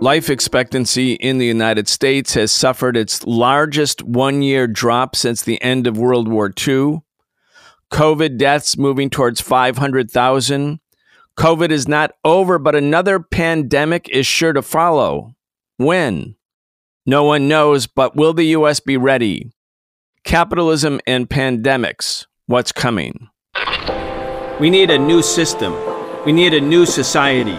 Life expectancy in the United States has suffered its largest one year drop since the end of World War II. COVID deaths moving towards 500,000. COVID is not over, but another pandemic is sure to follow. When? No one knows, but will the U.S. be ready? Capitalism and pandemics. What's coming? We need a new system. We need a new society.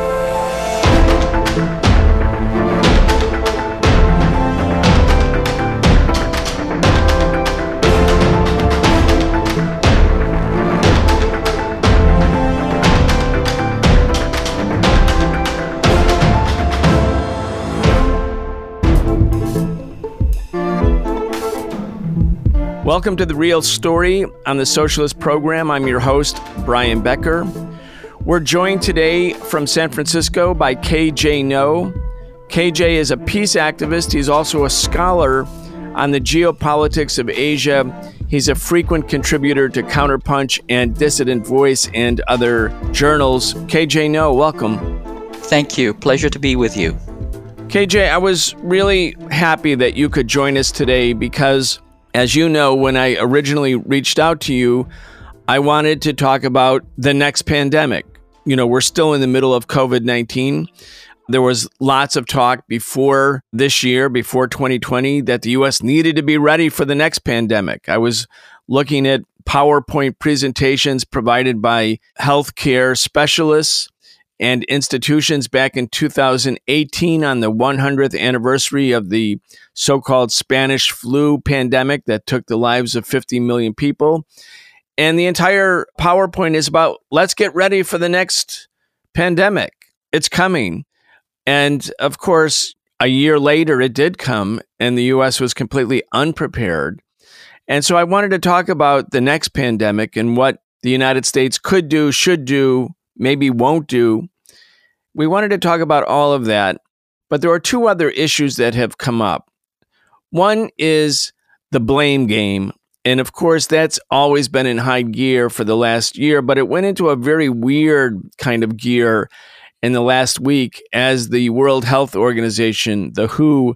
Welcome to The Real Story on the Socialist Program. I'm your host, Brian Becker. We're joined today from San Francisco by KJ Noh. KJ is a peace activist. He's also a scholar on the geopolitics of Asia. He's a frequent contributor to Counterpunch and Dissident Voice and other journals. KJ Noh, welcome. Thank you. Pleasure to be with you. KJ, I was really happy that you could join us today because as you know, when I originally reached out to you, I wanted to talk about the next pandemic. You know, we're still in the middle of COVID 19. There was lots of talk before this year, before 2020, that the US needed to be ready for the next pandemic. I was looking at PowerPoint presentations provided by healthcare specialists and institutions back in 2018 on the 100th anniversary of the so called Spanish flu pandemic that took the lives of 50 million people. And the entire PowerPoint is about let's get ready for the next pandemic. It's coming. And of course, a year later, it did come, and the US was completely unprepared. And so I wanted to talk about the next pandemic and what the United States could do, should do, maybe won't do we wanted to talk about all of that, but there are two other issues that have come up. One is the blame game. And of course, that's always been in high gear for the last year, but it went into a very weird kind of gear in the last week as the World Health Organization, the WHO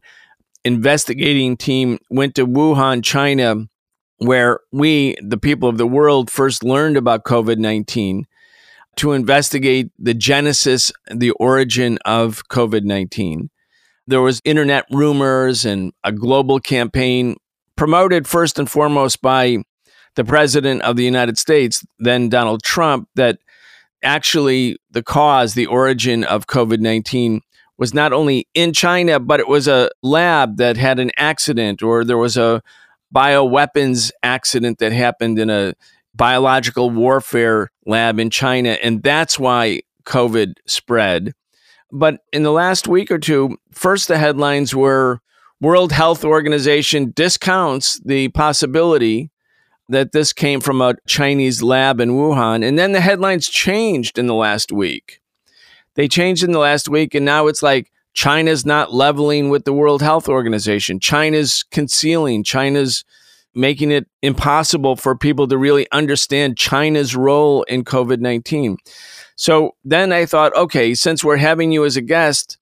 investigating team, went to Wuhan, China, where we, the people of the world, first learned about COVID 19 to investigate the genesis, the origin of COVID 19. There was internet rumors and a global campaign promoted first and foremost by the president of the United States, then Donald Trump, that actually the cause, the origin of COVID 19 was not only in China, but it was a lab that had an accident or there was a bioweapons accident that happened in a biological warfare lab in China, and that's why COVID spread. But in the last week or two, first the headlines were World Health Organization discounts the possibility that this came from a Chinese lab in Wuhan. And then the headlines changed in the last week. They changed in the last week, and now it's like China's not leveling with the World Health Organization. China's concealing. China's making it impossible for people to really understand China's role in COVID 19. So then I thought, okay, since we're having you as a guest,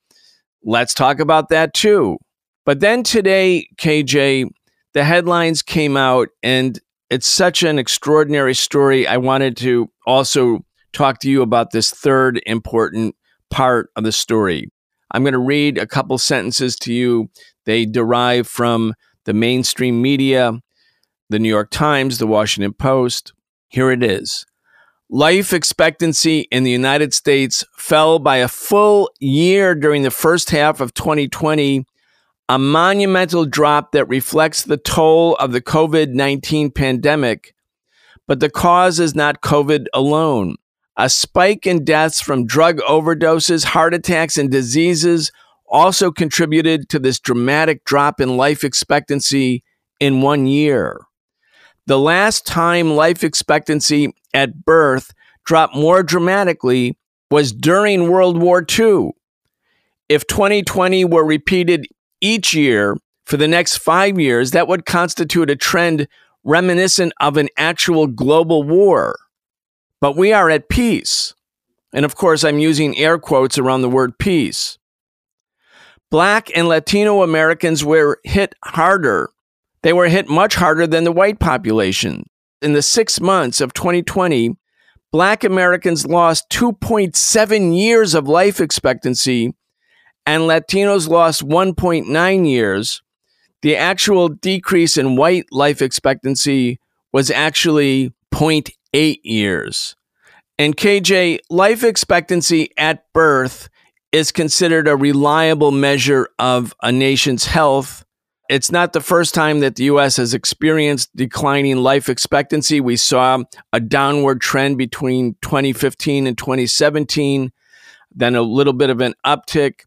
let's talk about that too. But then today, KJ, the headlines came out, and it's such an extraordinary story. I wanted to also talk to you about this third important part of the story. I'm going to read a couple sentences to you. They derive from the mainstream media the New York Times, the Washington Post. Here it is. Life expectancy in the United States fell by a full year during the first half of 2020, a monumental drop that reflects the toll of the COVID 19 pandemic. But the cause is not COVID alone. A spike in deaths from drug overdoses, heart attacks, and diseases also contributed to this dramatic drop in life expectancy in one year. The last time life expectancy at birth dropped more dramatically was during World War II. If 2020 were repeated each year for the next five years, that would constitute a trend reminiscent of an actual global war. But we are at peace. And of course, I'm using air quotes around the word peace. Black and Latino Americans were hit harder. They were hit much harder than the white population. In the six months of 2020, Black Americans lost 2.7 years of life expectancy, and Latinos lost 1.9 years. The actual decrease in white life expectancy was actually 0.8 years. And KJ, life expectancy at birth is considered a reliable measure of a nation's health. It's not the first time that the US has experienced declining life expectancy. We saw a downward trend between 2015 and 2017, then a little bit of an uptick.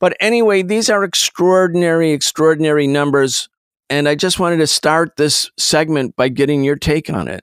But anyway, these are extraordinary, extraordinary numbers. And I just wanted to start this segment by getting your take on it.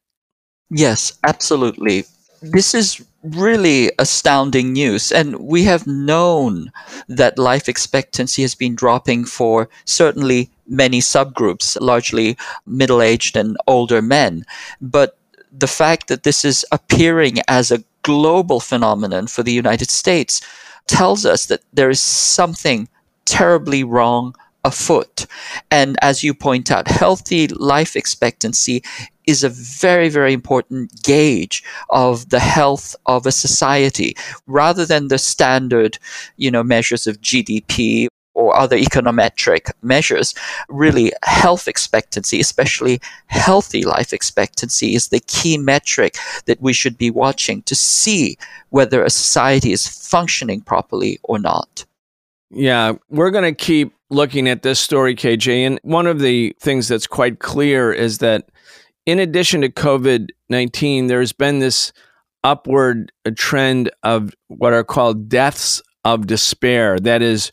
Yes, absolutely this is really astounding news. And we have known that life expectancy has been dropping for certainly many subgroups, largely middle aged and older men. But the fact that this is appearing as a global phenomenon for the United States tells us that there is something terribly wrong afoot. And as you point out, healthy life expectancy is a very, very important gauge of the health of a society rather than the standard, you know, measures of GDP or other econometric measures. Really, health expectancy, especially healthy life expectancy, is the key metric that we should be watching to see whether a society is functioning properly or not. Yeah, we're going to keep looking at this story, KJ. And one of the things that's quite clear is that in addition to COVID 19, there's been this upward uh, trend of what are called deaths of despair. That is,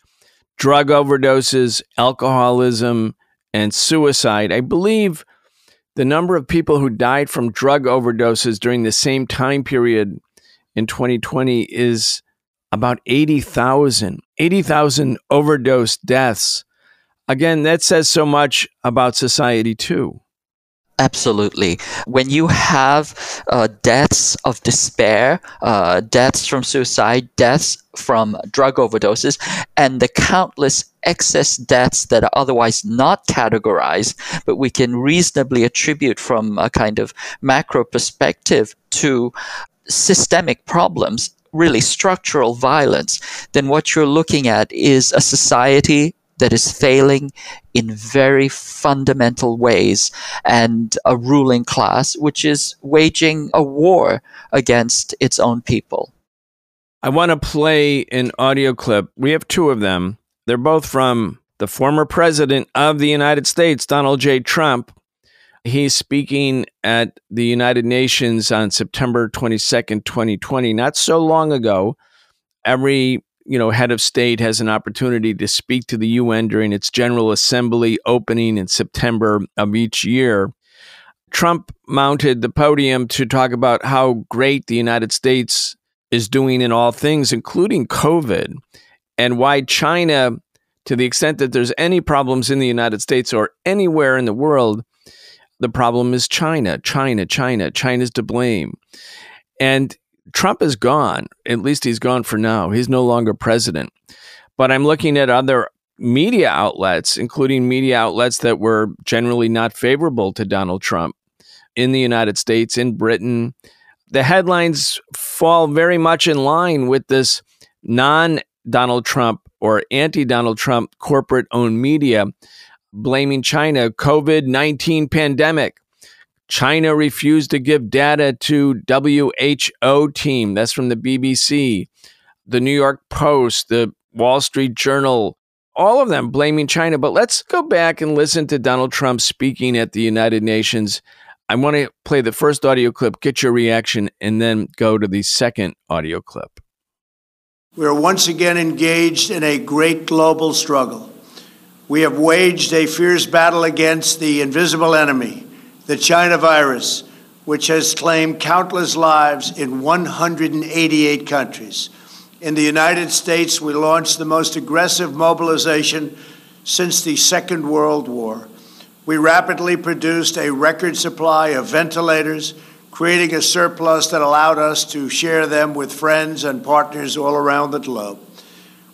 drug overdoses, alcoholism, and suicide. I believe the number of people who died from drug overdoses during the same time period in 2020 is about 80,000. 80,000 overdose deaths. Again, that says so much about society, too. Absolutely. When you have uh, deaths of despair, uh, deaths from suicide, deaths from drug overdoses, and the countless excess deaths that are otherwise not categorized, but we can reasonably attribute from a kind of macro perspective to systemic problems, really structural violence, then what you're looking at is a society that is failing in very fundamental ways and a ruling class which is waging a war against its own people. I want to play an audio clip. We have two of them. They're both from the former president of the United States, Donald J. Trump. He's speaking at the United Nations on September 22nd, 2020, not so long ago. Every you know, head of state has an opportunity to speak to the UN during its General Assembly opening in September of each year. Trump mounted the podium to talk about how great the United States is doing in all things, including COVID, and why China, to the extent that there's any problems in the United States or anywhere in the world, the problem is China, China, China. China's to blame. And Trump is gone. At least he's gone for now. He's no longer president. But I'm looking at other media outlets, including media outlets that were generally not favorable to Donald Trump in the United States, in Britain. The headlines fall very much in line with this non Donald Trump or anti Donald Trump corporate owned media blaming China, COVID 19 pandemic. China refused to give data to WHO team. That's from the BBC, the New York Post, the Wall Street Journal, all of them blaming China. But let's go back and listen to Donald Trump speaking at the United Nations. I want to play the first audio clip, get your reaction, and then go to the second audio clip. We are once again engaged in a great global struggle. We have waged a fierce battle against the invisible enemy the China virus, which has claimed countless lives in 188 countries. In the United States, we launched the most aggressive mobilization since the Second World War. We rapidly produced a record supply of ventilators, creating a surplus that allowed us to share them with friends and partners all around the globe.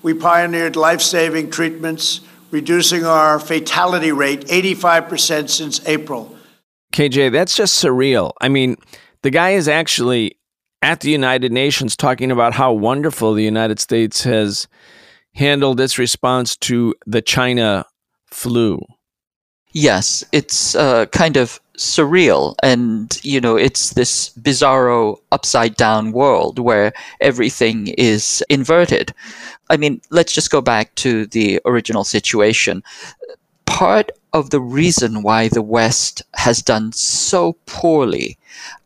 We pioneered life saving treatments, reducing our fatality rate 85% since April. KJ, that's just surreal. I mean, the guy is actually at the United Nations talking about how wonderful the United States has handled its response to the China flu. Yes, it's uh, kind of surreal and you know it's this bizarro upside down world where everything is inverted i mean let's just go back to the original situation part of the reason why the west has done so poorly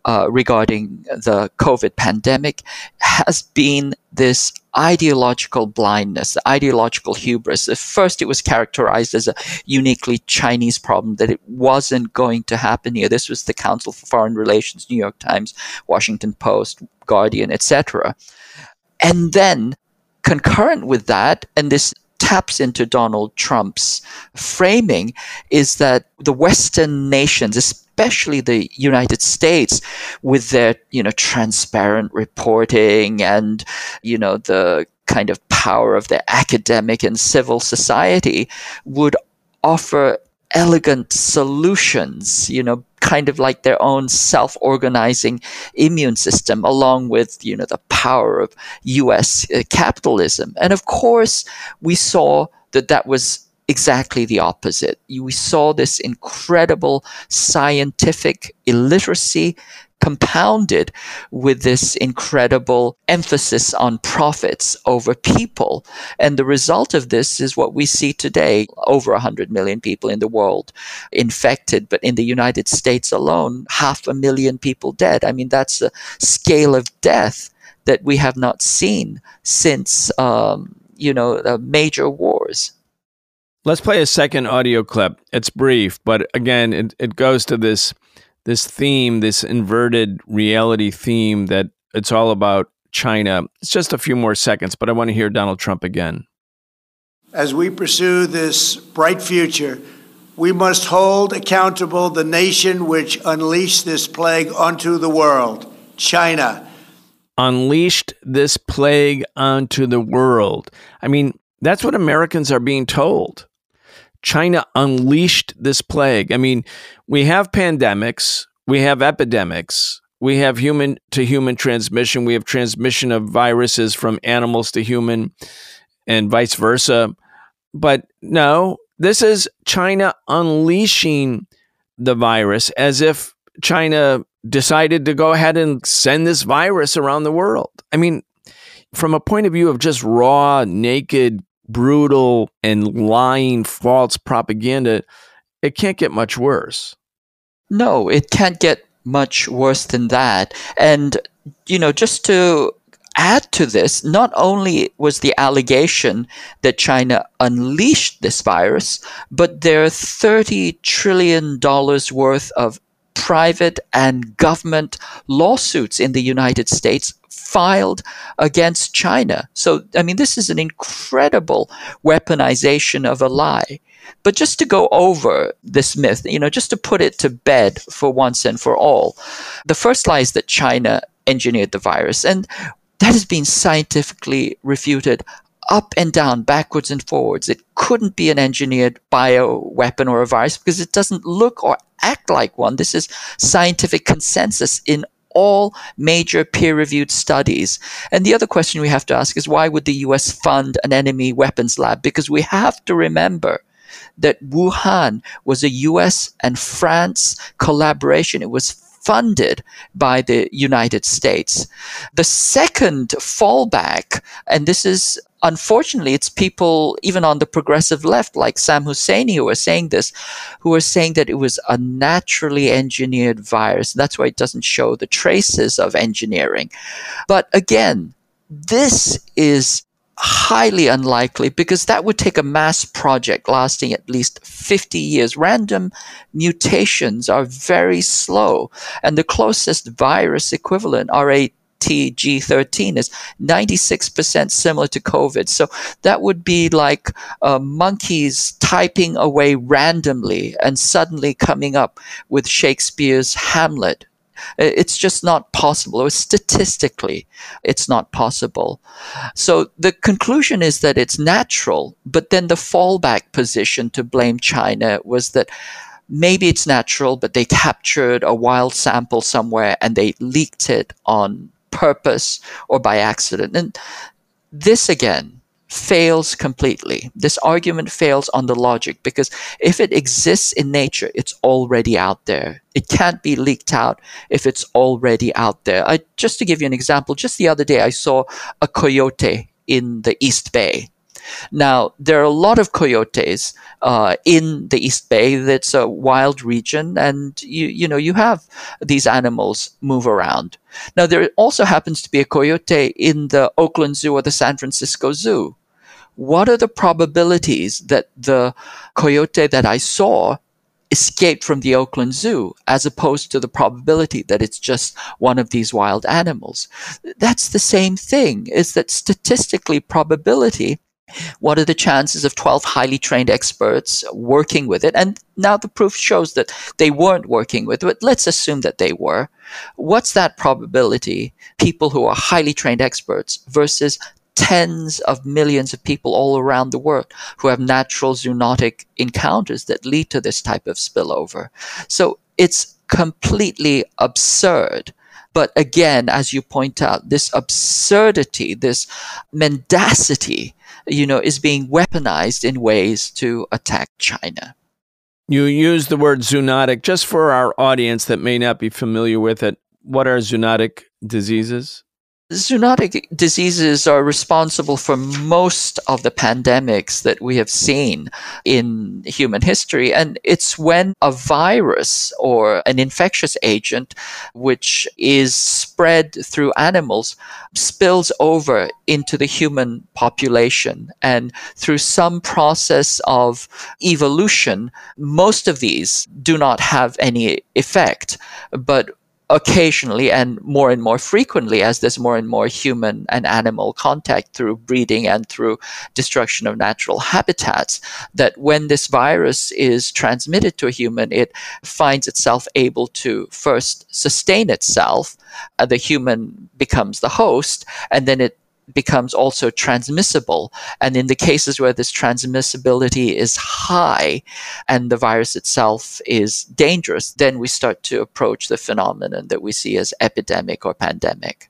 uh, regarding the COVID pandemic has been this ideological blindness, the ideological hubris. At first, it was characterized as a uniquely Chinese problem that it wasn't going to happen here. This was the Council for Foreign Relations, New York Times, Washington Post, Guardian, etc. And then, concurrent with that, and this taps into Donald Trump's framing is that the Western nations, especially the United States, with their you know transparent reporting and you know the kind of power of their academic and civil society, would offer elegant solutions, you know, kind of like their own self-organizing immune system along with, you know, the power of US uh, capitalism. And of course, we saw that that was exactly the opposite. We saw this incredible scientific illiteracy compounded with this incredible emphasis on profits over people. And the result of this is what we see today over 100 million people in the world infected, but in the United States alone, half a million people dead. I mean, that's a scale of death that we have not seen since, um, you know, uh, major wars. Let's play a second audio clip. It's brief, but again, it, it goes to this this theme, this inverted reality theme that it's all about China. It's just a few more seconds, but I want to hear Donald Trump again. As we pursue this bright future, we must hold accountable the nation which unleashed this plague onto the world, China. Unleashed this plague onto the world. I mean, that's what Americans are being told. China unleashed this plague. I mean, we have pandemics, we have epidemics, we have human to human transmission, we have transmission of viruses from animals to human and vice versa. But no, this is China unleashing the virus as if China decided to go ahead and send this virus around the world. I mean, from a point of view of just raw, naked brutal and lying false propaganda, it can't get much worse. No, it can't get much worse than that. And, you know, just to add to this, not only was the allegation that China unleashed this virus, but there are $30 trillion worth of private and government lawsuits in the United States filed against China. So, I mean, this is an incredible weaponization of a lie. But just to go over this myth, you know, just to put it to bed for once and for all, the first lie is that China engineered the virus. And that has been scientifically refuted up and down, backwards and forwards. It couldn't be an engineered bio weapon or a virus because it doesn't look or act like one. This is scientific consensus in all major peer reviewed studies. And the other question we have to ask is why would the US fund an enemy weapons lab? Because we have to remember that Wuhan was a US and France collaboration. It was funded by the United States. The second fallback, and this is unfortunately, it's people even on the progressive left, like Sam Husseini, who are saying this, who are saying that it was a naturally engineered virus. That's why it doesn't show the traces of engineering. But again, this is highly unlikely because that would take a mass project lasting at least 50 years. Random mutations are very slow, and the closest virus equivalent are a RaTG13 is 96% similar to COVID. So that would be like uh, monkeys typing away randomly and suddenly coming up with Shakespeare's Hamlet it's just not possible, or statistically, it's not possible. So the conclusion is that it's natural, but then the fallback position to blame China was that maybe it's natural, but they captured a wild sample somewhere and they leaked it on purpose or by accident. And this again fails completely. This argument fails on the logic because if it exists in nature, it's already out there. It can't be leaked out if it's already out there. I, just to give you an example, just the other day I saw a coyote in the East Bay. Now, there are a lot of coyotes uh, in the East Bay. That's a wild region, and you you know you have these animals move around. Now, there also happens to be a coyote in the Oakland Zoo or the San Francisco Zoo what are the probabilities that the coyote that I saw escaped from the Oakland Zoo as opposed to the probability that it's just one of these wild animals? That's the same thing, is that statistically probability what are the chances of 12 highly trained experts working with it? And now the proof shows that they weren't working with it. Let's assume that they were. What's that probability? People who are highly trained experts versus tens of millions of people all around the world who have natural zoonotic encounters that lead to this type of spillover. So it's completely absurd. But again, as you point out, this absurdity, this mendacity, you know, is being weaponized in ways to attack China. You use the word zoonotic just for our audience that may not be familiar with it. What are zoonotic diseases? Zoonotic diseases are responsible for most of the pandemics that we have seen in human history. And it's when a virus or an infectious agent, which is spread through animals, spills over into the human population. And through some process of evolution, most of these do not have any effect. But occasionally and more and more frequently as there's more and more human and animal contact through breeding and through destruction of natural habitats that when this virus is transmitted to a human it finds itself able to first sustain itself uh, the human becomes the host and then it becomes also transmissible. And in the cases where this transmissibility is high and the virus itself is dangerous, then we start to approach the phenomenon that we see as epidemic or pandemic.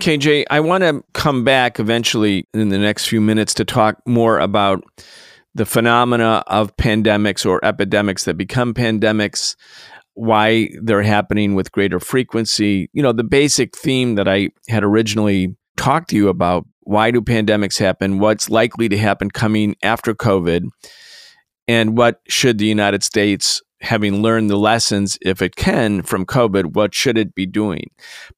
KJ, I want to come back eventually in the next few minutes to talk more about the phenomena of pandemics or epidemics that become pandemics, why they're happening with greater frequency. You know, the basic theme that I had originally talk to you about why do pandemics happen, what's likely to happen coming after COVID, and what should the United States, having learned the lessons, if it can, from COVID, what should it be doing?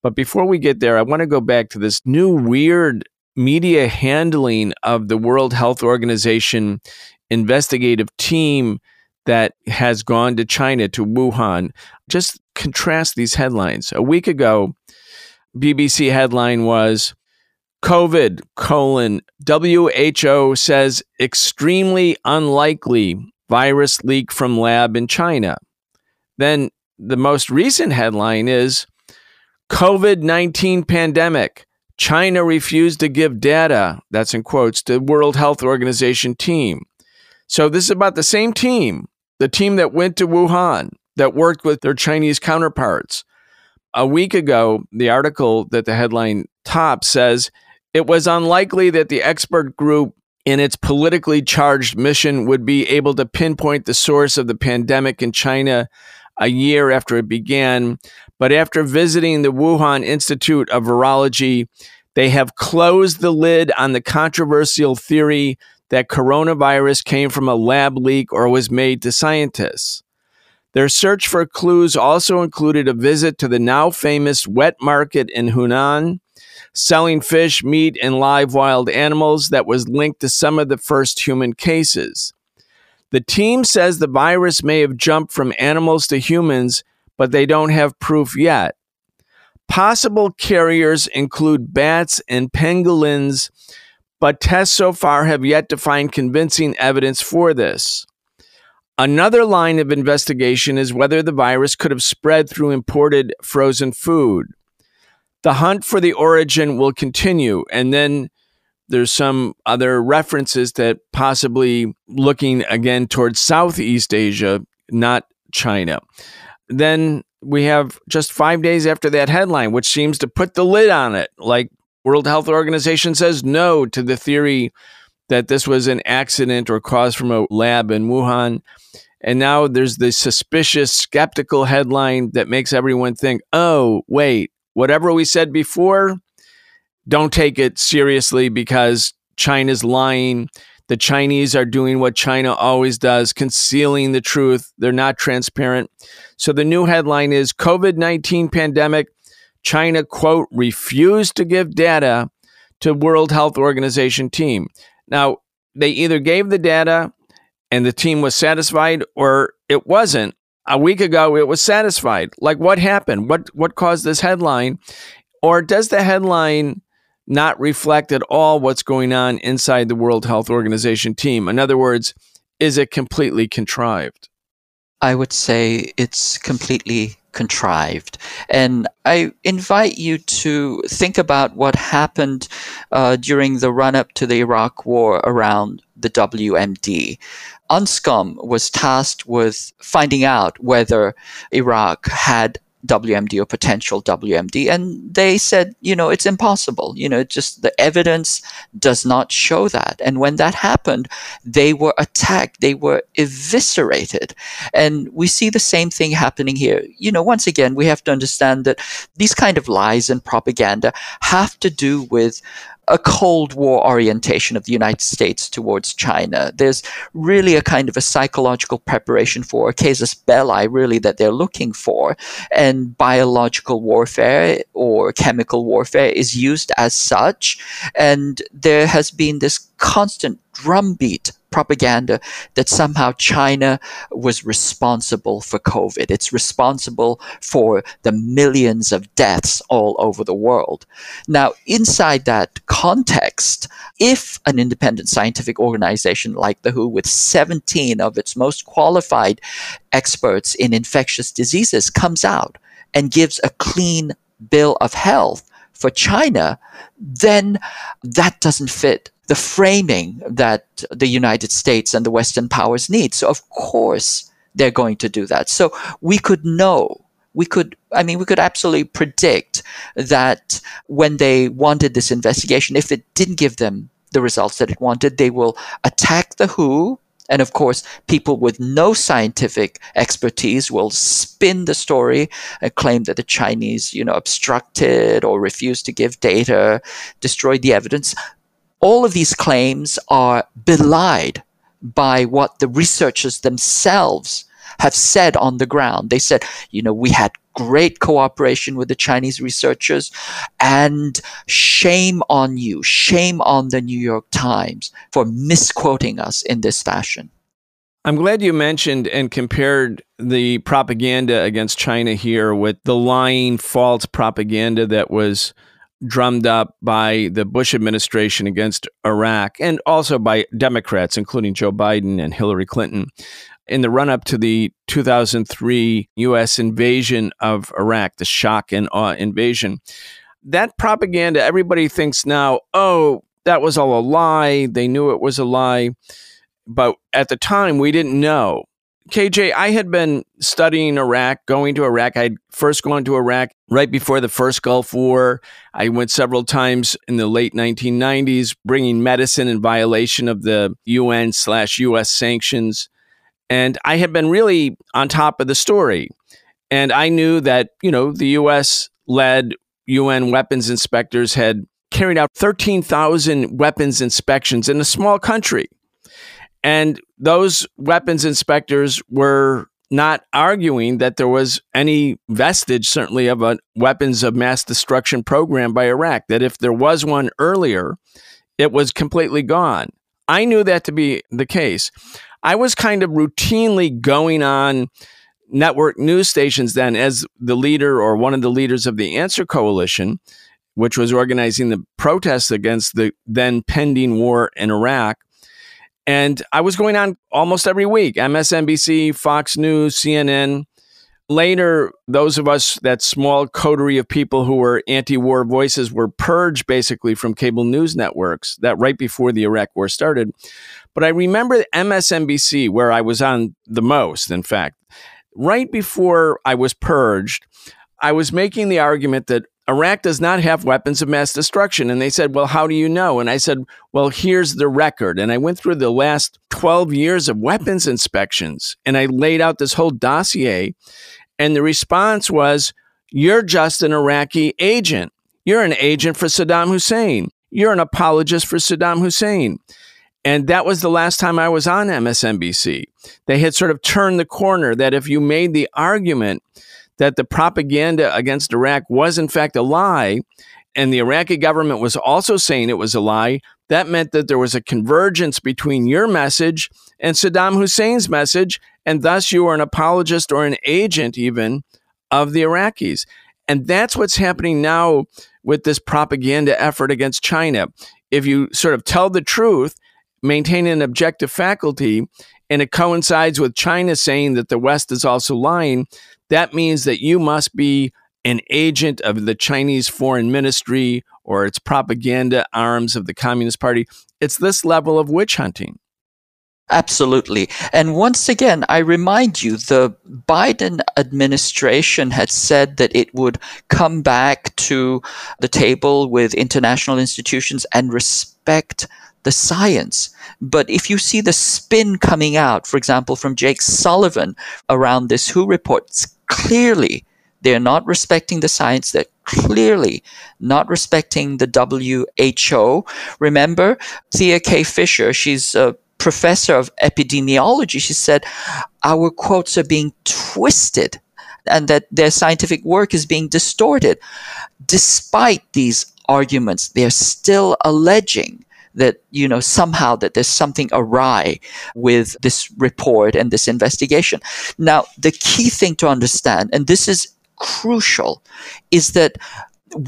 But before we get there, I want to go back to this new weird media handling of the World Health Organization investigative team that has gone to China, to Wuhan. Just contrast these headlines. A week ago, BBC headline was COVID colon WHO says extremely unlikely virus leak from lab in China. Then the most recent headline is COVID 19 pandemic. China refused to give data, that's in quotes, to World Health Organization team. So this is about the same team, the team that went to Wuhan, that worked with their Chinese counterparts. A week ago, the article that the headline top says it was unlikely that the expert group in its politically charged mission would be able to pinpoint the source of the pandemic in China a year after it began. But after visiting the Wuhan Institute of Virology, they have closed the lid on the controversial theory that coronavirus came from a lab leak or was made to scientists. Their search for clues also included a visit to the now famous wet market in Huanan, selling fish, meat, and live wild animals that was linked to some of the first human cases. The team says the virus may have jumped from animals to humans, but they don't have proof yet. Possible carriers include bats and pangolins, but tests so far have yet to find convincing evidence for this. Another line of investigation is whether the virus could have spread through imported frozen food. The hunt for the origin will continue, and then there's some other references that possibly looking again towards Southeast Asia, not China. Then we have just five days after that headline, which seems to put the lid on it. Like World Health Organization says no to the theory that this was an accident or caused from a lab in Wuhan. And now there's this suspicious, skeptical headline that makes everyone think, oh, wait, whatever we said before, don't take it seriously because China's lying. The Chinese are doing what China always does, concealing the truth. They're not transparent. So the new headline is COVID 19 pandemic. China, quote, refused to give data to World Health Organization team. Now, they either gave the data and the team was satisfied or it wasn't. A week ago it was satisfied. Like what happened? What what caused this headline? Or does the headline not reflect at all what's going on inside the World Health Organization team? In other words, is it completely contrived? I would say it's completely contrived. And I invite you to think about what happened uh, during the run up to the Iraq war around the WMD. UNSCOM was tasked with finding out whether Iraq had WMD or potential WMD. And they said, you know, it's impossible. You know, just the evidence does not show that. And when that happened, they were attacked, they were eviscerated. And we see the same thing happening here. You know, once again, we have to understand that these kind of lies and propaganda have to do with a Cold War orientation of the United States towards China. There's really a kind of a psychological preparation for a casus belli, really, that they're looking for. And biological warfare or chemical warfare is used as such. And there has been this constant drumbeat propaganda that somehow China was responsible for COVID. It's responsible for the millions of deaths all over the world. Now, inside that context, if an independent scientific organization like the WHO, with 17 of its most qualified experts in infectious diseases, comes out and gives a clean bill of health for China, then that doesn't fit the framing that the United States and the Western powers need. So, of course, they're going to do that. So, we could know, we could, I mean, we could absolutely predict that when they wanted this investigation, if it didn't give them the results that it wanted, they will attack the WHO. And of course, people with no scientific expertise will spin the story and claim that the Chinese, you know, obstructed or refused to give data, destroyed the evidence all of these claims are belied by what the researchers themselves have said on the ground. They said, you know, we had great cooperation with the Chinese researchers, and shame on you, shame on the New York Times for misquoting us in this fashion. I'm glad you mentioned and compared the propaganda against China here with the lying, false propaganda that was drummed up by the Bush administration against Iraq and also by Democrats, including Joe Biden and Hillary Clinton, in the run up to the 2003 U.S. invasion of Iraq, the shock and awe invasion. That propaganda, everybody thinks now, oh, that was all a lie. They knew it was a lie. But at the time, we didn't know. KJ, I had been studying Iraq, going to Iraq. I'd first gone to Iraq right before the first Gulf War. I went several times in the late 1990s, bringing medicine in violation of the UN slash US sanctions. And I had been really on top of the story. And I knew that, you know, the US led UN weapons inspectors had carried out 13,000 weapons inspections in a small country. And those weapons inspectors were not arguing that there was any vestige, certainly, of a weapons of mass destruction program by Iraq, that if there was one earlier, it was completely gone. I knew that to be the case. I was kind of routinely going on network news stations then as the leader or one of the leaders of the ANSWER Coalition, which was organizing the protests against the then pending war in Iraq. And I was going on almost every week MSNBC, Fox News, CNN. Later, those of us, that small coterie of people who were anti war voices, were purged basically from cable news networks that right before the Iraq war started. But I remember MSNBC, where I was on the most, in fact, right before I was purged, I was making the argument that Iraq does not have weapons of mass destruction. And they said, Well, how do you know? And I said, Well, here's the record. And I went through the last 12 years of weapons inspections and I laid out this whole dossier. And the response was, You're just an Iraqi agent. You're an agent for Saddam Hussein. You're an apologist for Saddam Hussein. And that was the last time I was on MSNBC. They had sort of turned the corner that if you made the argument that the propaganda against Iraq was in fact a lie, and the Iraqi government was also saying it was a lie, that meant that there was a convergence between your message and Saddam Hussein's message, and thus you were an apologist or an agent even of the Iraqis. And that's what's happening now with this propaganda effort against China. If you sort of tell the truth, maintain an objective faculty, and it coincides with China saying that the West is also lying, that means that you must be an agent of the Chinese foreign ministry or its propaganda arms of the Communist Party. It's this level of witch hunting. Absolutely. And once again, I remind you, the Biden administration had said that it would come back to the table with international institutions and respect the science. But if you see the spin coming out, for example, from Jake Sullivan around this WHO reports, clearly they're not respecting the science. They're clearly not respecting the WHO. Remember, Thea K. Fischer, she's a professor of epidemiology, she said, Our quotes are being twisted and that their scientific work is being distorted. Despite these arguments, they're still alleging that you know somehow that there's something awry with this report and this investigation now the key thing to understand and this is crucial is that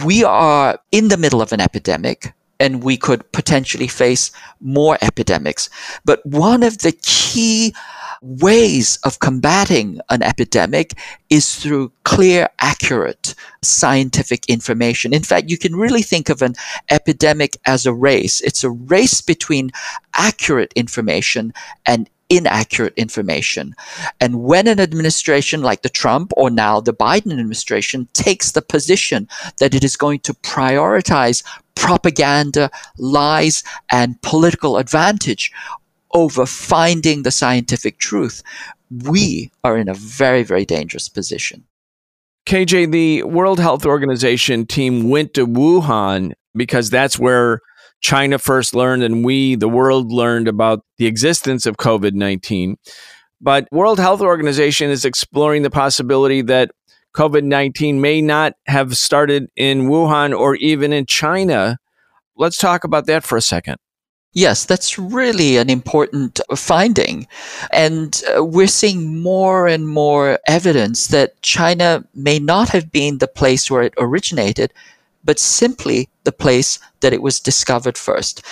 we are in the middle of an epidemic and we could potentially face more epidemics. But one of the key ways of combating an epidemic is through clear, accurate scientific information. In fact, you can really think of an epidemic as a race. It's a race between accurate information and inaccurate information. And when an administration like the Trump or now the Biden administration takes the position that it is going to prioritize propaganda, lies, and political advantage over finding the scientific truth, we are in a very, very dangerous position. KJ, the World Health Organization team went to Wuhan because that's where China first learned and we, the world, learned about the existence of COVID 19. But World Health Organization is exploring the possibility that COVID 19 may not have started in Wuhan or even in China. Let's talk about that for a second. Yes, that's really an important finding. And uh, we're seeing more and more evidence that China may not have been the place where it originated, but simply the place that it was discovered first.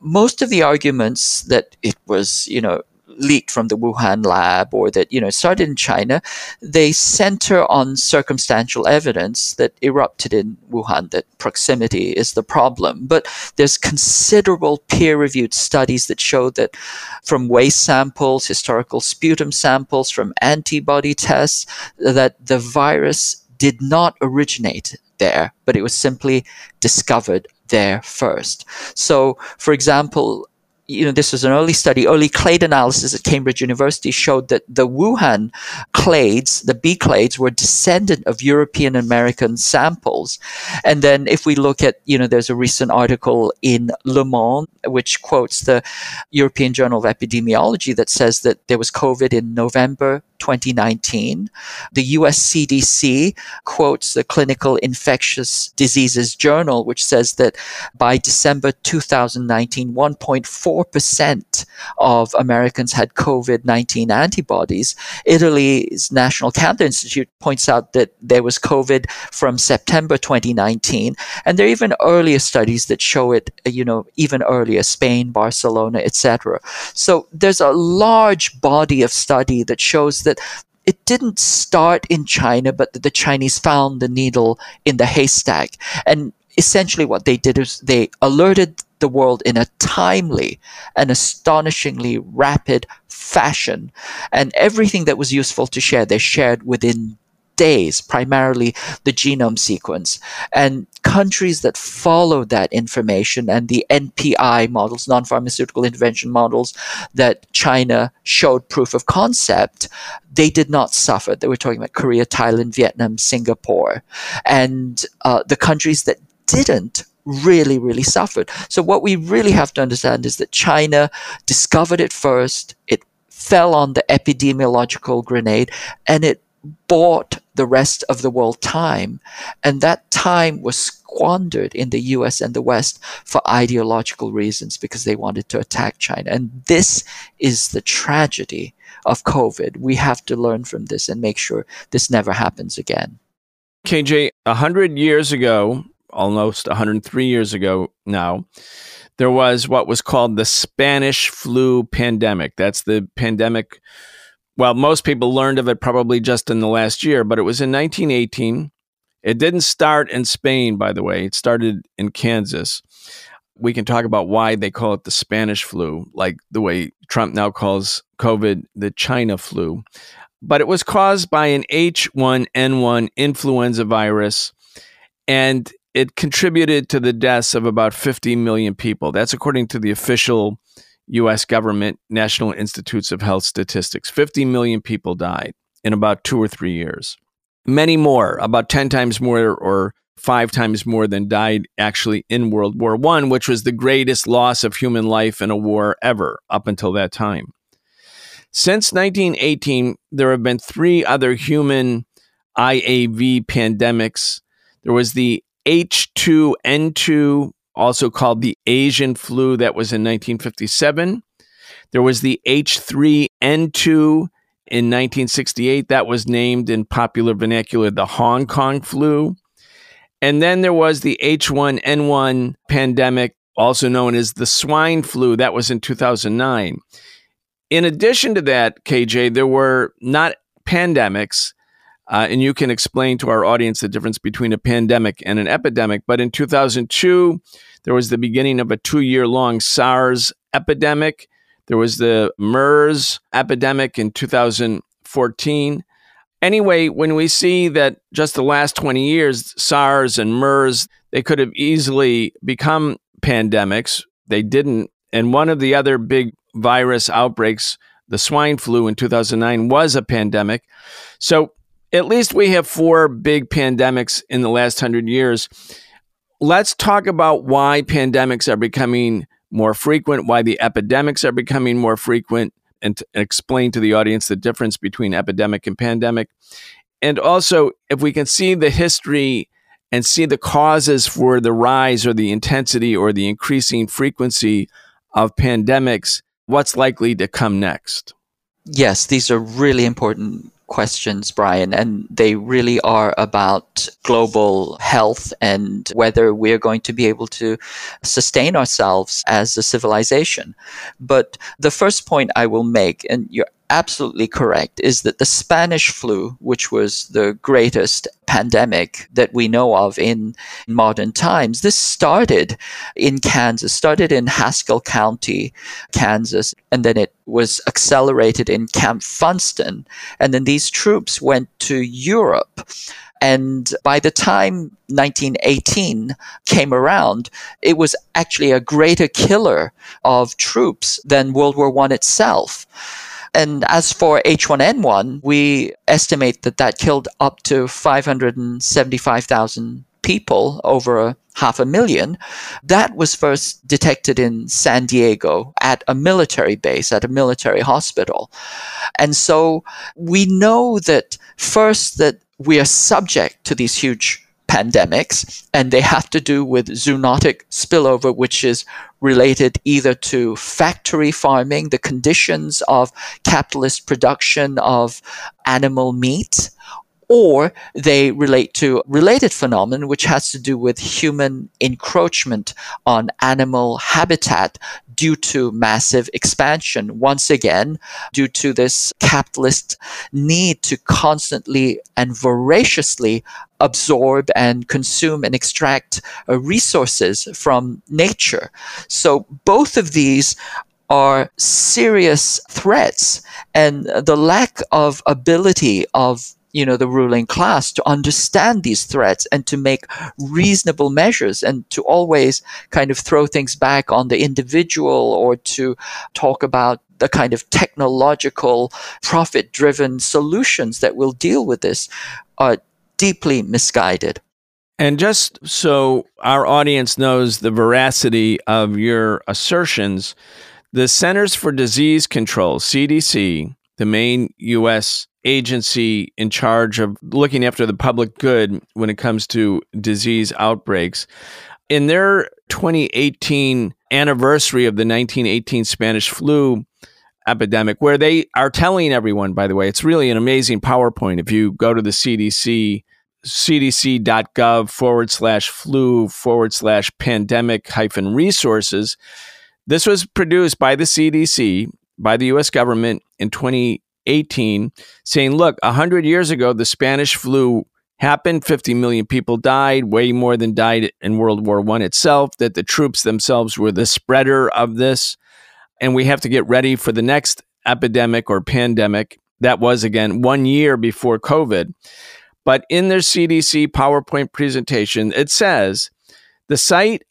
Most of the arguments that it was, you know, leaked from the Wuhan lab or that you know started in China, they center on circumstantial evidence that erupted in Wuhan. That proximity is the problem, but there's considerable peer-reviewed studies that show that from waste samples, historical sputum samples, from antibody tests, that the virus did not originate there, but it was simply discovered there first. So, for example, you know, this was an early study, early clade analysis at Cambridge University showed that the Wuhan clades, the B clades, were descendant of European American samples. And then if we look at, you know, there's a recent article in Le Monde, which quotes the European Journal of Epidemiology that says that there was COVID in November 2019. The US CDC quotes the Clinical Infectious Diseases Journal, which says that by December 2019, 1.4 4% of Americans had COVID 19 antibodies. Italy's National Cancer Institute points out that there was COVID from September 2019. And there are even earlier studies that show it, you know, even earlier, Spain, Barcelona, etc. So there's a large body of study that shows that it didn't start in China, but the Chinese found the needle in the haystack. And essentially, what they did is they alerted the world in a timely and astonishingly rapid fashion. And everything that was useful to share, they shared within days, primarily the genome sequence. And countries that followed that information and the NPI models, non pharmaceutical intervention models, that China showed proof of concept, they did not suffer. They were talking about Korea, Thailand, Vietnam, Singapore. And uh, the countries that didn't really, really suffered. So, what we really have to understand is that China discovered it first, it fell on the epidemiological grenade, and it bought the rest of the world time. And that time was squandered in the US and the West for ideological reasons because they wanted to attack China. And this is the tragedy of COVID. We have to learn from this and make sure this never happens again. KJ, 100 years ago, almost 103 years ago now, there was what was called the Spanish flu pandemic. That's the pandemic well, most people learned of it probably just in the last year, but it was in 1918. It didn't start in Spain, by the way, it started in Kansas. We can talk about why they call it the Spanish flu, like the way Trump now calls COVID the China flu. But it was caused by an H1N1 influenza virus, and it contributed to the deaths of about 50 million people. That's according to the official US government National Institutes of Health statistics. 50 million people died in about two or three years. Many more, about 10 times more or five times more than died actually in World War I, which was the greatest loss of human life in a war ever up until that time. Since 1918, there have been three other human IAV pandemics. There was the H2N2 also called the Asian flu, that was in 1957. There was the H3N2 in 1968, that was named in popular vernacular the Hong Kong flu. And then there was the H1N1 pandemic, also known as the swine flu, that was in 2009. In addition to that, KJ, there were not pandemics, uh, and you can explain to our audience the difference between a pandemic and an epidemic. But in 2002, there was the beginning of a two year long SARS epidemic. There was the MERS epidemic in 2014. Anyway, when we see that just the last 20 years, SARS and MERS, they could have easily become pandemics. They didn't. And one of the other big virus outbreaks, the swine flu in 2009, was a pandemic. So at least we have four big pandemics in the last hundred years. Let's talk about why pandemics are becoming more frequent, why the epidemics are becoming more frequent, and explain to the audience the difference between epidemic and pandemic. And also, if we can see the history and see the causes for the rise or the intensity or the increasing frequency of pandemics, what's likely to come next? Yes, these are really important questions, Brian, and they really are about global health and whether we're going to be able to sustain ourselves as a civilization. But the first point I will make, and you're absolutely correct is that the Spanish flu, which was the greatest pandemic that we know of in modern times, this started in Kansas, started in Haskell County, Kansas, and then it was accelerated in Camp Funston. And then these troops went to Europe. And by the time 1918 came around, it was actually a greater killer of troops than World War I itself. And as for H1N1, we estimate that that killed up to 575,000 people, over a half a million. That was first detected in San Diego at a military base, at a military hospital. And so we know that first that we are subject to these huge pandemics, and they have to do with zoonotic spillover, which is related either to factory farming, the conditions of capitalist production of animal meat, or they relate to related phenomenon which has to do with human encroachment on animal habitat due to massive expansion. Once again due to this capitalist need to constantly and voraciously absorb and consume and extract uh, resources from nature. So both of these are serious threats and the lack of ability of you know the ruling class to understand these threats and to make reasonable measures and to always kind of throw things back on the individual or to talk about the kind of technological profit driven solutions that will deal with this are deeply misguided and just so our audience knows the veracity of your assertions the centers for disease control cdc the main US agency in charge of looking after the public good when it comes to disease outbreaks. In their 2018 anniversary of the 1918 Spanish flu epidemic, where they are telling everyone, by the way, it's really an amazing PowerPoint. If you go to the CDC, cdc.gov forward slash flu forward slash pandemic hyphen resources, this was produced by the CDC, by the US government in 2018, saying, look, 100 years ago, the Spanish flu happened 50 million people died way more than died in world war one itself that the troops themselves were the spreader of this and we have to get ready for the next epidemic or pandemic that was again one year before covid but in their cdc powerpoint presentation it says the site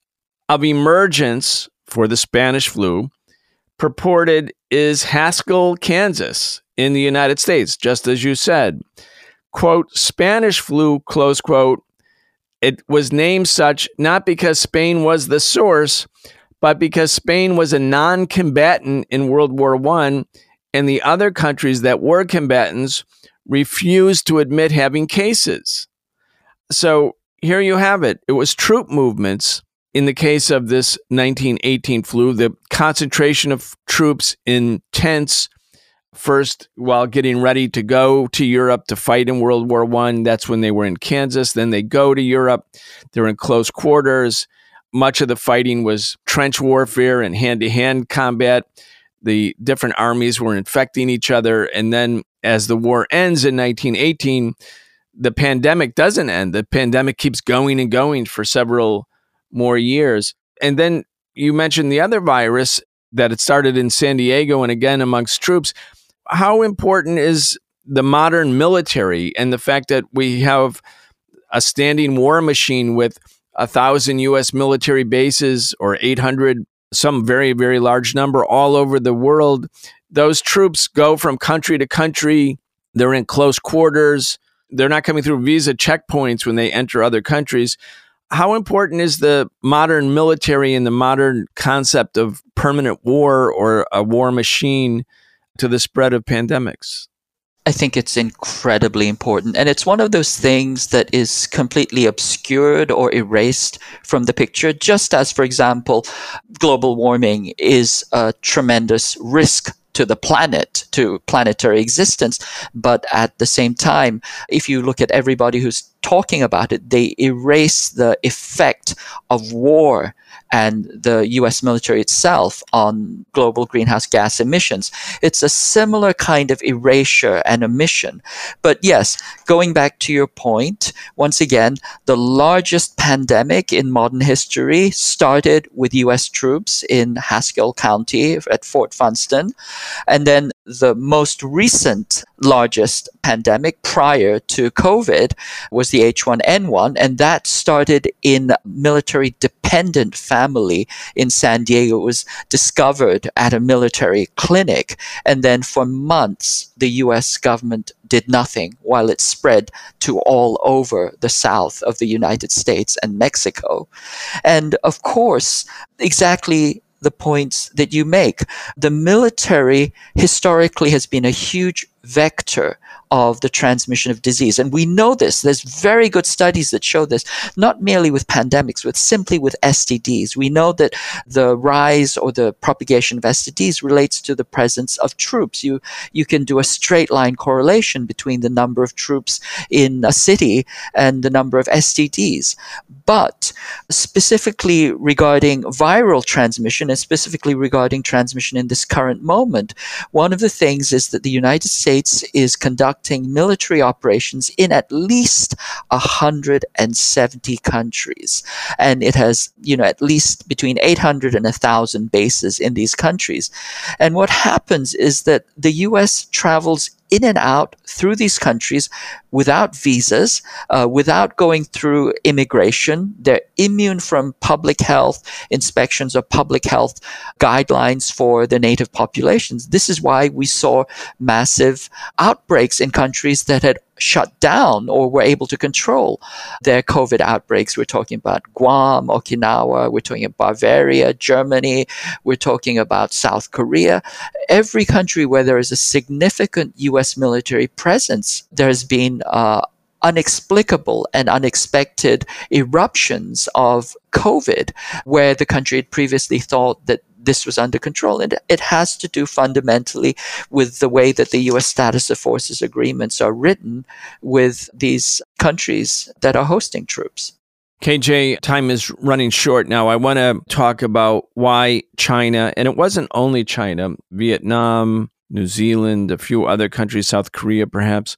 of emergence for the spanish flu purported is haskell kansas in the United States, just as you said. Quote, Spanish flu, close quote. It was named such not because Spain was the source, but because Spain was a non combatant in World War I, and the other countries that were combatants refused to admit having cases. So here you have it. It was troop movements in the case of this 1918 flu, the concentration of troops in tents first while getting ready to go to Europe to fight in World War One. That's when they were in Kansas. Then they go to Europe. They're in close quarters. Much of the fighting was trench warfare and hand to hand combat. The different armies were infecting each other. And then as the war ends in 1918, the pandemic doesn't end. The pandemic keeps going and going for several more years. And then you mentioned the other virus that it started in San Diego and again amongst troops how important is the modern military and the fact that we have a standing war machine with a thousand U.S. military bases or 800, some very, very large number all over the world. Those troops go from country to country. They're in close quarters. They're not coming through visa checkpoints when they enter other countries. How important is the modern military and the modern concept of permanent war or a war machine to the spread of pandemics? I think it's incredibly important. And it's one of those things that is completely obscured or erased from the picture, just as, for example, global warming is a tremendous risk to the planet, to planetary existence. But at the same time, if you look at everybody who's talking about it, they erase the effect of war and the US military itself on global greenhouse gas emissions. It's a similar kind of erasure and omission. But yes, going back to your point, once again, the largest pandemic in modern history started with US troops in Haskell County at Fort Funston. And then the most recent largest pandemic prior to COVID was the H1N1, and that started in military dependent family in San Diego. It was discovered at a military clinic, and then for months the U.S. government did nothing while it spread to all over the south of the United States and Mexico. And of course, exactly the points that you make. The military historically has been a huge vector of the transmission of disease. And we know this. There's very good studies that show this, not merely with pandemics, but simply with STDs. We know that the rise or the propagation of STDs relates to the presence of troops. You, you can do a straight line correlation between the number of troops in a city and the number of STDs. But specifically regarding viral transmission and specifically regarding transmission in this current moment, one of the things is that the United States is conducting military operations in at least 170 countries. And it has, you know, at least between 800 and 1,000 bases in these countries. And what happens is that the US travels in and out through these countries without visas, uh, without going through immigration. They're immune from public health inspections or public health guidelines for the native populations. This is why we saw massive outbreaks in countries that had shut down or were able to control their COVID outbreaks. We're talking about Guam, Okinawa, we're talking about Bavaria, Germany, we're talking about South Korea. Every country where there is a significant US military presence, there has been uh, unexplicable and unexpected eruptions of COVID, where the country had previously thought that this was under control. And it has to do fundamentally with the way that the US status of forces agreements are written with these countries that are hosting troops. KJ, time is running short now. I want to talk about why China, and it wasn't only China, Vietnam, New Zealand, a few other countries, South Korea perhaps,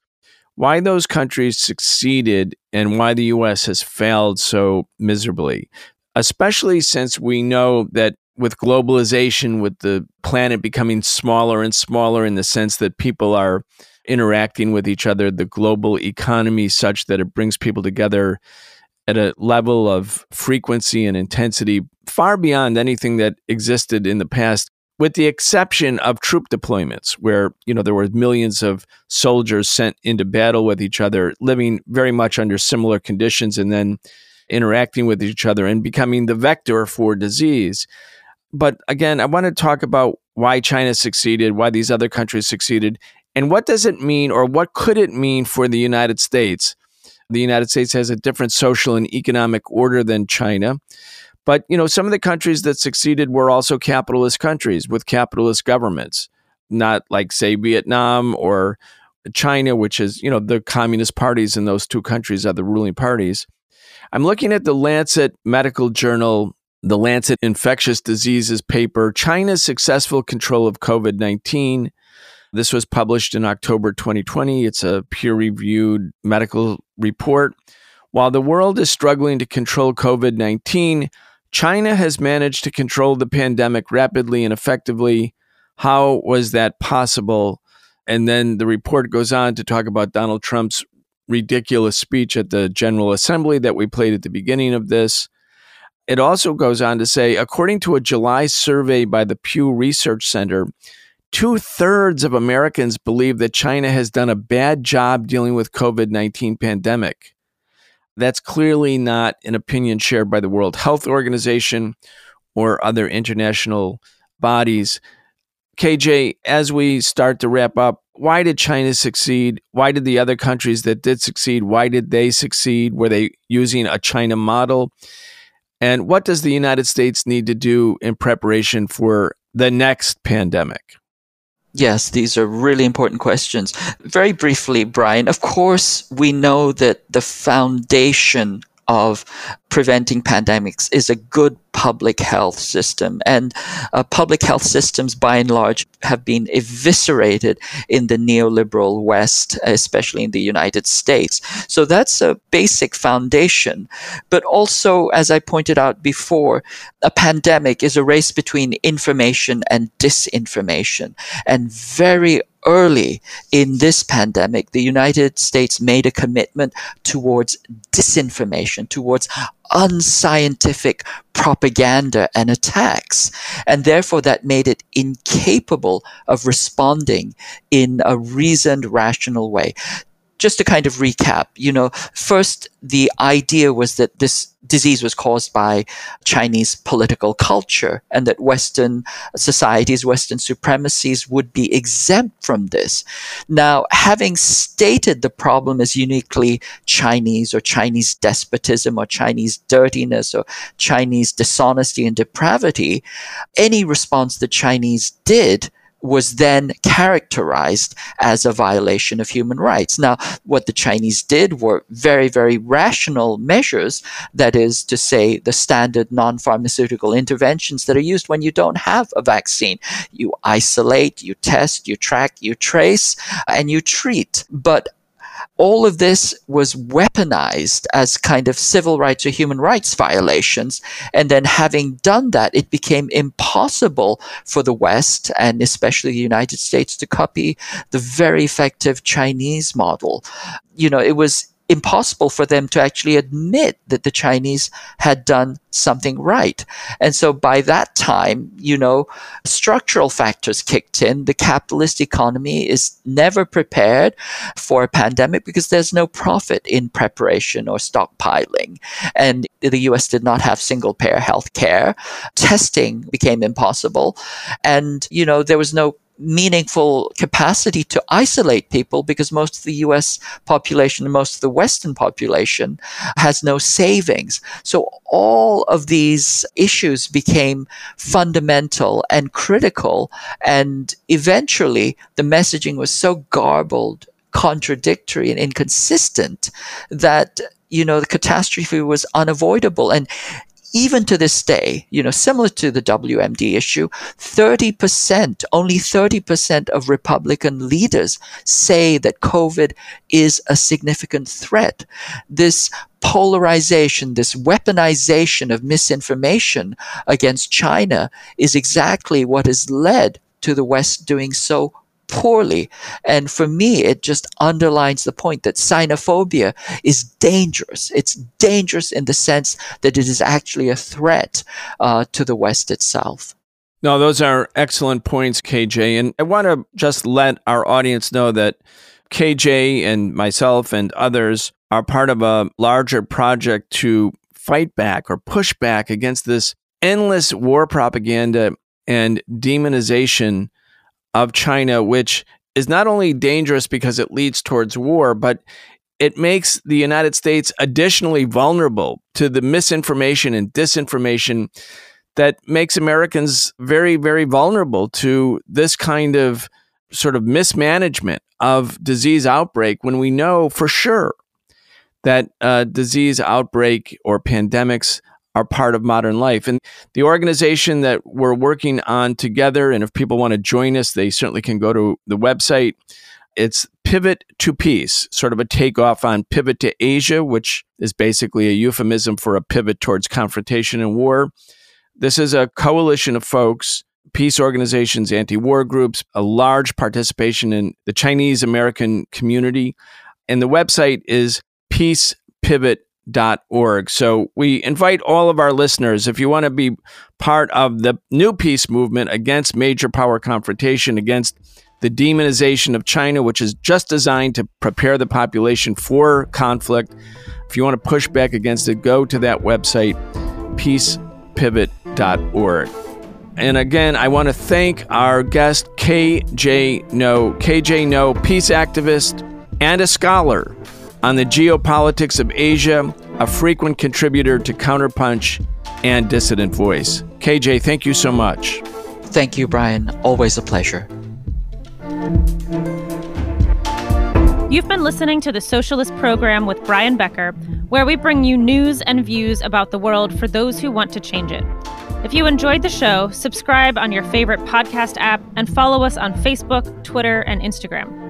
why those countries succeeded and why the US has failed so miserably, especially since we know that with globalization, with the planet becoming smaller and smaller in the sense that people are interacting with each other, the global economy such that it brings people together at a level of frequency and intensity far beyond anything that existed in the past with the exception of troop deployments where you know there were millions of soldiers sent into battle with each other living very much under similar conditions and then interacting with each other and becoming the vector for disease but again, I want to talk about why China succeeded, why these other countries succeeded, and what does it mean or what could it mean for the United States? The United States has a different social and economic order than China. But, you know, some of the countries that succeeded were also capitalist countries with capitalist governments, not like say Vietnam or China, which is, you know, the communist parties in those two countries are the ruling parties. I'm looking at the Lancet Medical Journal the Lancet Infectious Diseases paper, China's Successful Control of COVID 19. This was published in October 2020. It's a peer reviewed medical report. While the world is struggling to control COVID 19, China has managed to control the pandemic rapidly and effectively. How was that possible? And then the report goes on to talk about Donald Trump's ridiculous speech at the General Assembly that we played at the beginning of this. It also goes on to say, according to a July survey by the Pew Research Center, two thirds of Americans believe that China has done a bad job dealing with COVID 19 pandemic. That's clearly not an opinion shared by the World Health Organization or other international bodies. KJ, as we start to wrap up, why did China succeed? Why did the other countries that did succeed, why did they succeed? Were they using a China model? And what does the United States need to do in preparation for the next pandemic? Yes, these are really important questions. Very briefly, Brian, of course, we know that the foundation of preventing pandemics is a good public health system. And uh, public health systems, by and large, have been eviscerated in the neoliberal West, especially in the United States. So that's a basic foundation. But also, as I pointed out before, a pandemic is a race between information and disinformation. And very early in this pandemic, the United States made a commitment towards disinformation, towards unscientific propaganda and attacks. And therefore, that made it incapable of responding in a reasoned, rational way. Just to kind of recap, you know, first the idea was that this disease was caused by Chinese political culture and that Western societies, Western supremacies would be exempt from this. Now, having stated the problem as uniquely Chinese or Chinese despotism or Chinese dirtiness or Chinese dishonesty and depravity, any response the Chinese did was then characterized as a violation of human rights. Now, what the Chinese did were very, very rational measures. That is to say, the standard non pharmaceutical interventions that are used when you don't have a vaccine. You isolate, you test, you track, you trace, and you treat. But all of this was weaponized as kind of civil rights or human rights violations. And then, having done that, it became impossible for the West and especially the United States to copy the very effective Chinese model. You know, it was impossible for them to actually admit that the Chinese had done something right. And so by that time, you know, structural factors kicked in. The capitalist economy is never prepared for a pandemic because there's no profit in preparation or stockpiling. And the US did not have single payer health care. Testing became impossible. And, you know, there was no meaningful capacity to isolate people because most of the US population and most of the Western population has no savings. So all of these issues became fundamental and critical. And eventually the messaging was so garbled, contradictory, and inconsistent that you know, the catastrophe was unavoidable. And even to this day, you know, similar to the WMD issue, 30%, only 30% of Republican leaders say that COVID is a significant threat. This polarization, this weaponization of misinformation against China is exactly what has led to the West doing so poorly. And for me, it just underlines the point that xenophobia is dangerous. It's dangerous in the sense that it is actually a threat uh, to the West itself. No, those are excellent points, KJ. And I want to just let our audience know that KJ and myself and others are part of a larger project to fight back or push back against this endless war propaganda and demonization of China, which is not only dangerous because it leads towards war, but it makes the United States additionally vulnerable to the misinformation and disinformation that makes Americans very, very vulnerable to this kind of sort of mismanagement of disease outbreak when we know for sure that uh, disease outbreak or pandemics are part of modern life. And the organization that we're working on together, and if people want to join us, they certainly can go to the website. It's Pivot to Peace, sort of a takeoff on Pivot to Asia, which is basically a euphemism for a pivot towards confrontation and war. This is a coalition of folks, peace organizations, anti war groups, a large participation in the Chinese American community. And the website is Peace Pivot org. So we invite all of our listeners, if you want to be part of the new peace movement against major power confrontation, against the demonization of China, which is just designed to prepare the population for conflict. If you want to push back against it, go to that website, peacepivot.org. And again, I want to thank our guest, KJ Noh. KJ Noh, peace activist and a scholar on the geopolitics of Asia, a frequent contributor to Counterpunch and Dissident Voice. KJ, thank you so much. Thank you, Brian. Always a pleasure. You've been listening to the Socialist Program with Brian Becker, where we bring you news and views about the world for those who want to change it. If you enjoyed the show, subscribe on your favorite podcast app and follow us on Facebook, Twitter, and Instagram